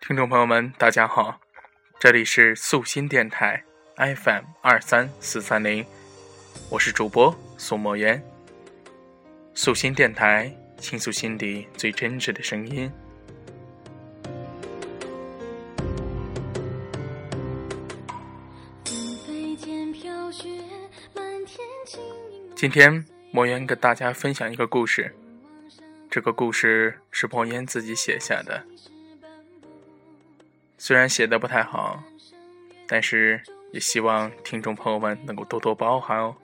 听众朋友们，大家好，这里是素心电台 FM 二三四三零，我是主播苏墨渊。素心电台倾诉心底最真挚的声音。今天莫言给大家分享一个故事，这个故事是莫言自己写下的，虽然写的不太好，但是也希望听众朋友们能够多多包涵哦。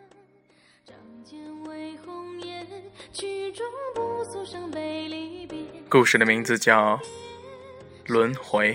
故事的名字叫《轮回》。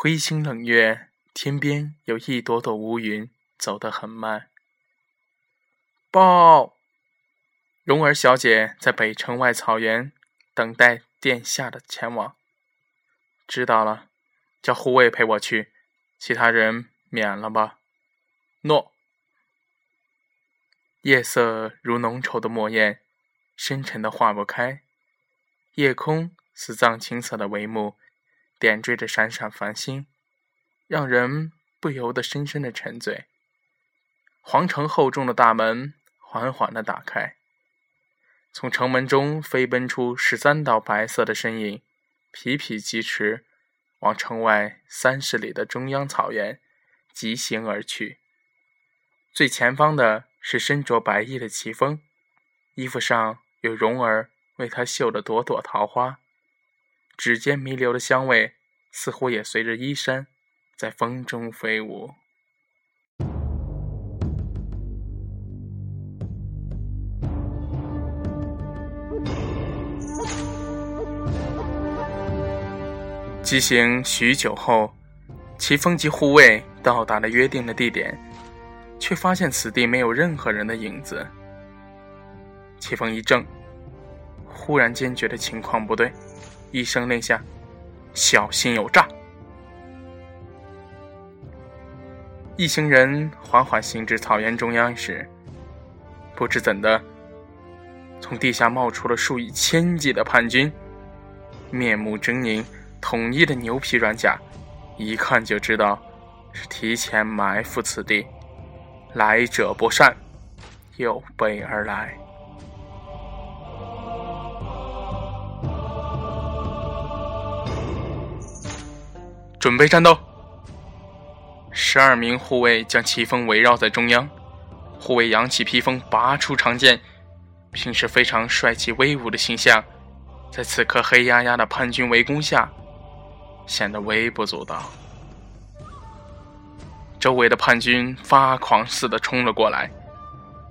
灰星冷月，天边有一朵朵乌云，走得很慢。报，蓉儿小姐在北城外草原等待殿下的前往。知道了，叫护卫陪我去，其他人免了吧。诺。夜色如浓稠的墨砚，深沉的化不开。夜空似藏青色的帷幕。点缀着闪闪繁星，让人不由得深深的沉醉。皇城厚重的大门缓缓的打开，从城门中飞奔出十三道白色的身影，匹匹疾驰，往城外三十里的中央草原疾行而去。最前方的是身着白衣的齐风，衣服上有蓉儿为他绣的朵朵桃花。指尖弥留的香味，似乎也随着衣衫在风中飞舞。疾行许久后，齐风及护卫到达了约定的地点，却发现此地没有任何人的影子。齐风一怔，忽然间觉得情况不对。一声令下，小心有诈！一行人缓缓行至草原中央时，不知怎的，从地下冒出了数以千计的叛军，面目狰狞，统一的牛皮软甲，一看就知道是提前埋伏此地，来者不善，有备而来。准备战斗！十二名护卫将齐风围绕在中央，护卫扬起披风，拔出长剑。平时非常帅气威武的形象，在此刻黑压压的叛军围攻下，显得微不足道。周围的叛军发狂似的冲了过来，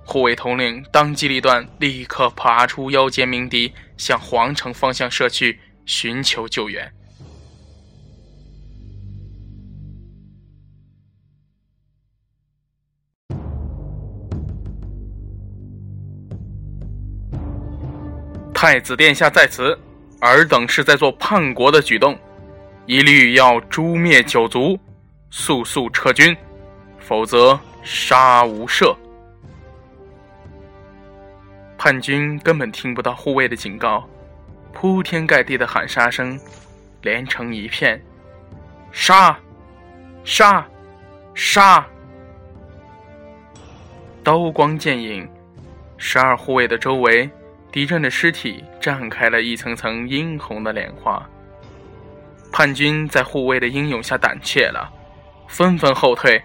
护卫统领当机立断，立刻拔出腰间鸣笛，向皇城方向射去，寻求救援。太子殿下在此，尔等是在做叛国的举动，一律要诛灭九族，速速撤军，否则杀无赦。叛军根本听不到护卫的警告，铺天盖地的喊杀声连成一片，杀，杀，杀！刀光剑影，十二护卫的周围。敌阵的尸体绽开了一层层殷红的莲花，叛军在护卫的英勇下胆怯了，纷纷后退，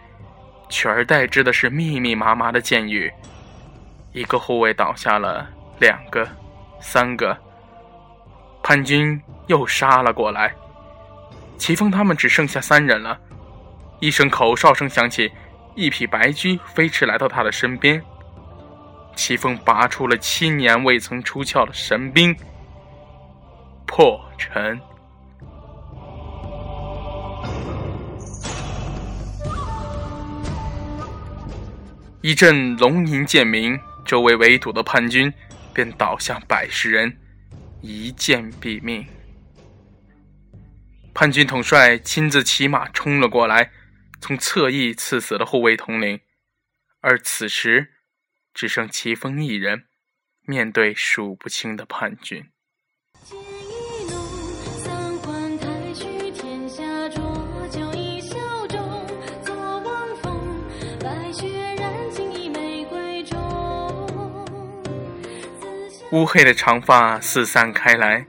取而代之的是密密麻麻的箭雨。一个护卫倒下了，两个，三个，叛军又杀了过来。齐峰他们只剩下三人了，一声口哨声响起，一匹白驹飞驰来到他的身边。齐峰拔出了七年未曾出鞘的神兵。破城一阵龙吟剑鸣周围围堵的叛军便倒向百十人一剑毙命。叛军统帅亲自骑马冲了过来从侧翼刺死了护卫统领。而此时只剩齐风一人，面对数不清的叛军。乌黑的长发四散开来，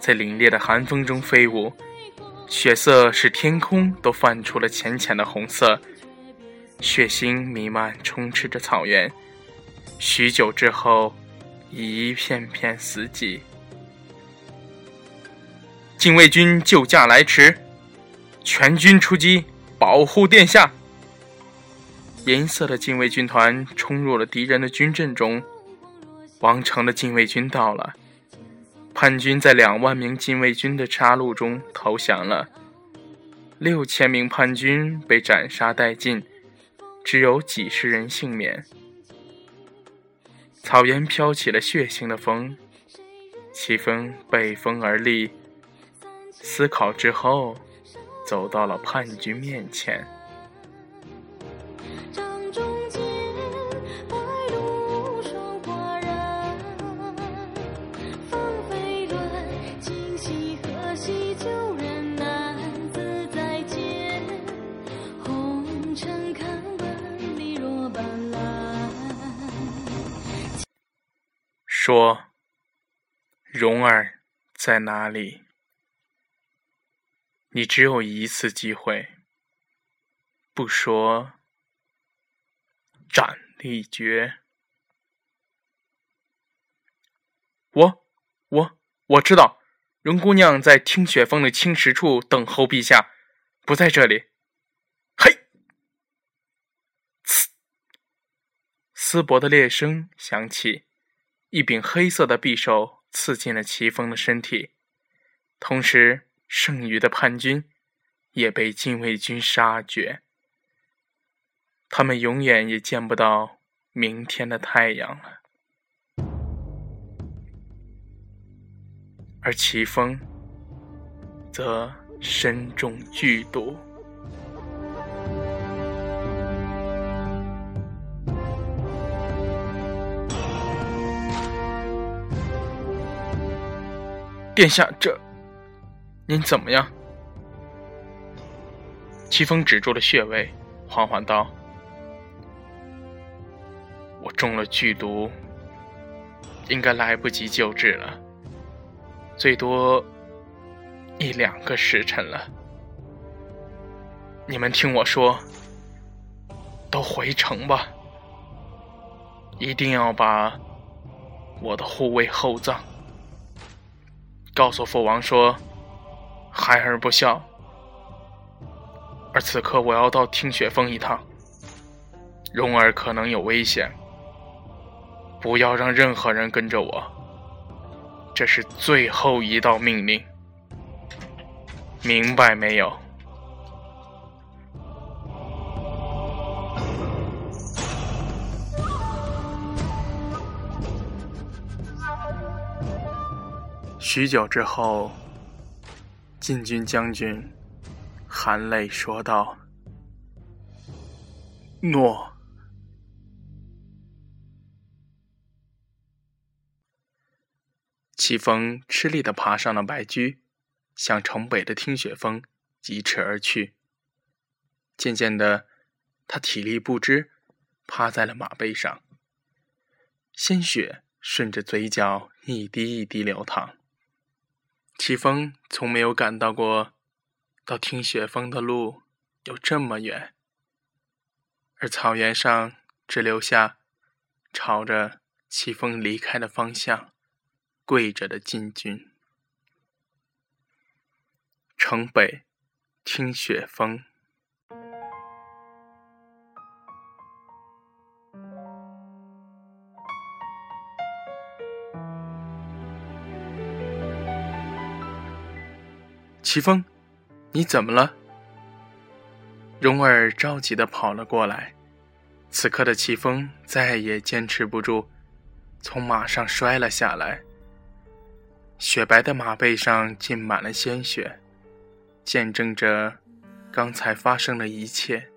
在凛冽的寒风中飞舞，血色使天空都泛出了浅浅的红色，血腥弥漫，充斥着草原。许久之后，一片片死寂。禁卫军救驾来迟，全军出击，保护殿下。银色的禁卫军团冲入了敌人的军阵中。王城的禁卫军到了，叛军在两万名禁卫军的杀戮中投降了，六千名叛军被斩杀殆尽，只有几十人幸免。草原飘起了血腥的风，齐风背风而立，思考之后，走到了叛军面前。说：“蓉儿在哪里？你只有一次机会，不说，斩立决。我，我，我知道，容姑娘在听雪峰的青石处等候陛下，不在这里。嘿，呲，丝帛的裂声响起。”一柄黑色的匕首刺进了齐风的身体，同时，剩余的叛军也被禁卫军杀绝。他们永远也见不到明天的太阳了。而齐风则身中剧毒。殿下，这您怎么样？齐风止住了穴位，缓缓道：“我中了剧毒，应该来不及救治了，最多一两个时辰了。你们听我说，都回城吧，一定要把我的护卫厚葬。”告诉父王说：“孩儿不孝。”而此刻我要到听雪峰一趟，蓉儿可能有危险，不要让任何人跟着我。这是最后一道命令，明白没有？许久之后，禁军将军含泪说道：“诺。”齐风吃力的爬上了白驹，向城北的听雪峰疾驰而去。渐渐的，他体力不支，趴在了马背上，鲜血顺着嘴角一滴一滴流淌。齐风从没有感到过，到听雪峰的路有这么远，而草原上只留下朝着齐风离开的方向跪着的禁军。城北，听雪峰。齐峰，你怎么了？蓉儿着急的跑了过来，此刻的齐峰再也坚持不住，从马上摔了下来。雪白的马背上浸满了鲜血，见证着刚才发生的一切。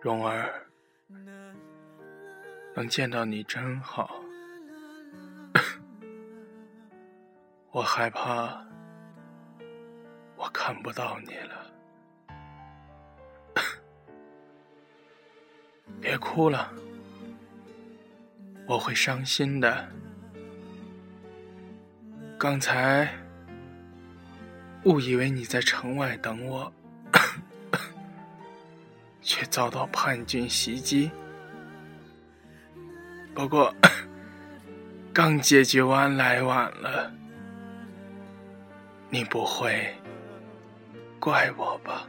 蓉儿，能见到你真好。我害怕，我看不到你了。别哭了，我会伤心的。刚才误以为你在城外等我，却遭到叛军袭击。不过刚解决完，来晚了。你不会怪我吧？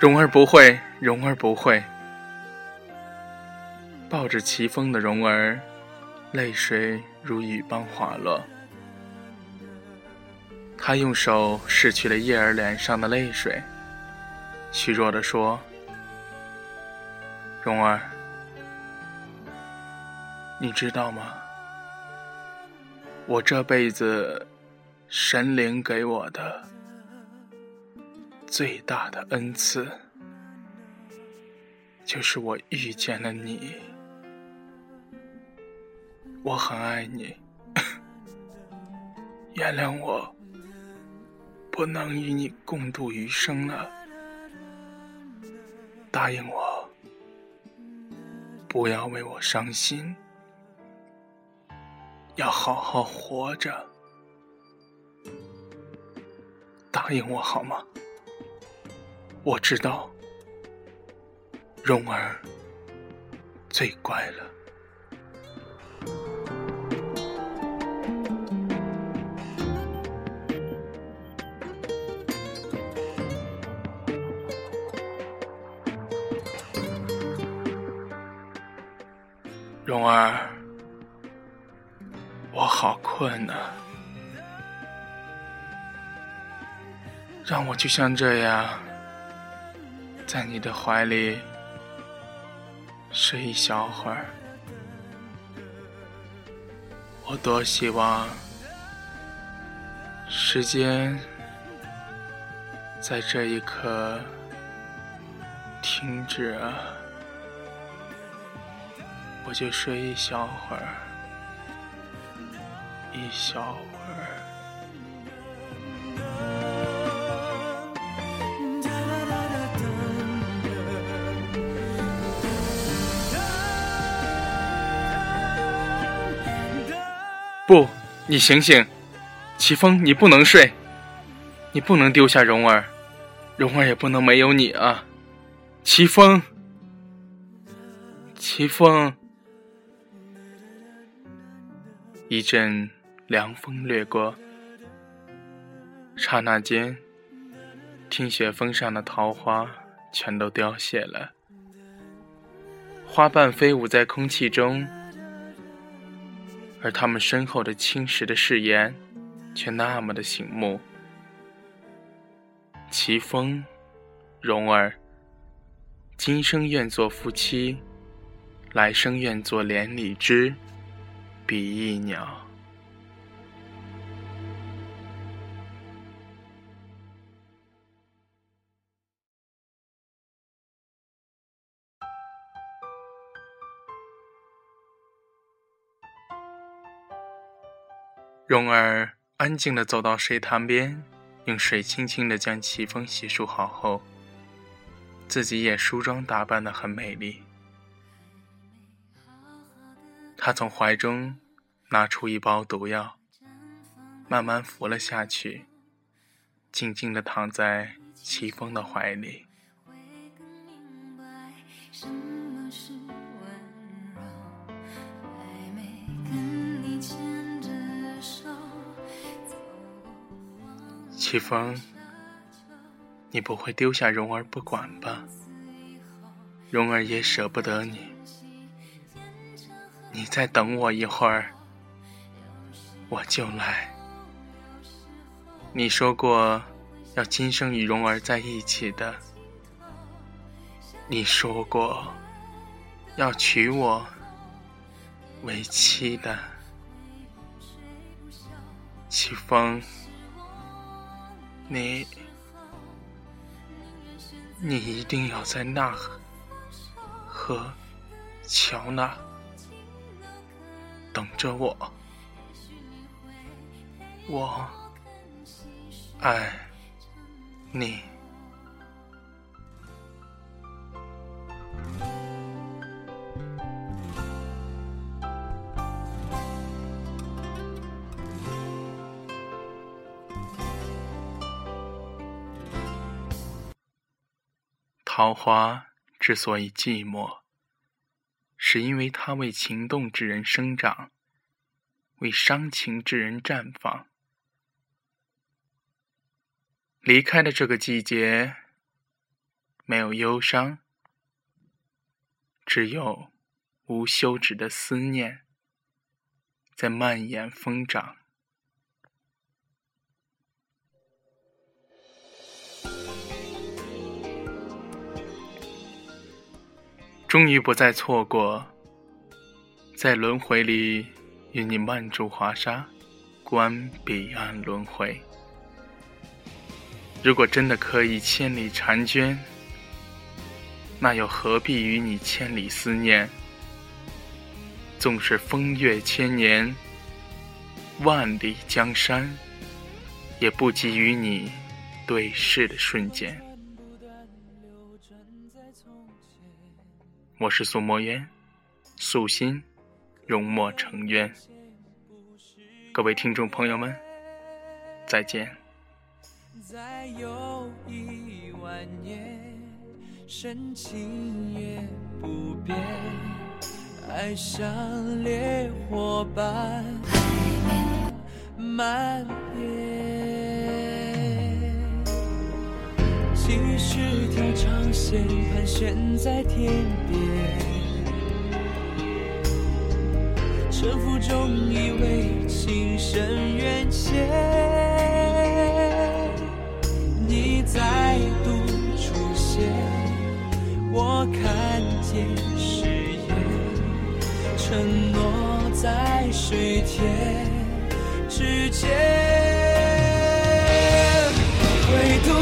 蓉儿不会，蓉儿不会。抱着齐风的蓉儿，泪水如雨般滑落。他用手拭去了叶儿脸上的泪水，虚弱的说：“蓉儿，你知道吗？”我这辈子，神灵给我的最大的恩赐，就是我遇见了你。我很爱你，原谅我，不能与你共度余生了。答应我，不要为我伤心。要好好活着，答应我好吗？我知道，蓉儿最乖了。蓉儿。我好困呐，让我就像这样，在你的怀里睡一小会儿。我多希望时间在这一刻停止啊，我就睡一小会儿。一小会儿，不，你醒醒，齐风，你不能睡，你不能丢下蓉儿，蓉儿也不能没有你啊，齐风，齐风，一阵。凉风掠过，刹那间，听雪峰上的桃花全都凋谢了，花瓣飞舞在空气中，而他们身后的青石的誓言，却那么的醒目。齐峰，蓉儿，今生愿做夫妻，来生愿做连理枝，比翼鸟。蓉儿安静地走到水潭边，用水轻轻地将奇风洗漱好后，自己也梳妆打扮得很美丽。她从怀中拿出一包毒药，慢慢服了下去，静静地躺在齐风的怀里。齐风，你不会丢下蓉儿不管吧？蓉儿也舍不得你。你再等我一会儿，我就来。你说过要今生与蓉儿在一起的，你说过要娶我为妻的，齐风，你你一定要在那河河桥那。等着我，我爱你。桃花之所以寂寞。只因为它为情动之人生长，为伤情之人绽放。离开的这个季节，没有忧伤，只有无休止的思念在蔓延疯长。终于不再错过，在轮回里与你漫住华沙，观彼岸轮回。如果真的可以千里婵娟，那又何必与你千里思念？纵是风月千年，万里江山，也不及与你对视的瞬间。我是苏墨渊，素心容墨成渊。各位听众朋友们，再见。再有一万年，深情也不变，爱像烈火般蔓延。你是条长线，盘旋在天边，沉浮中以为情深缘浅。你再度出现，我看见誓言，承诺在水天之间，回头。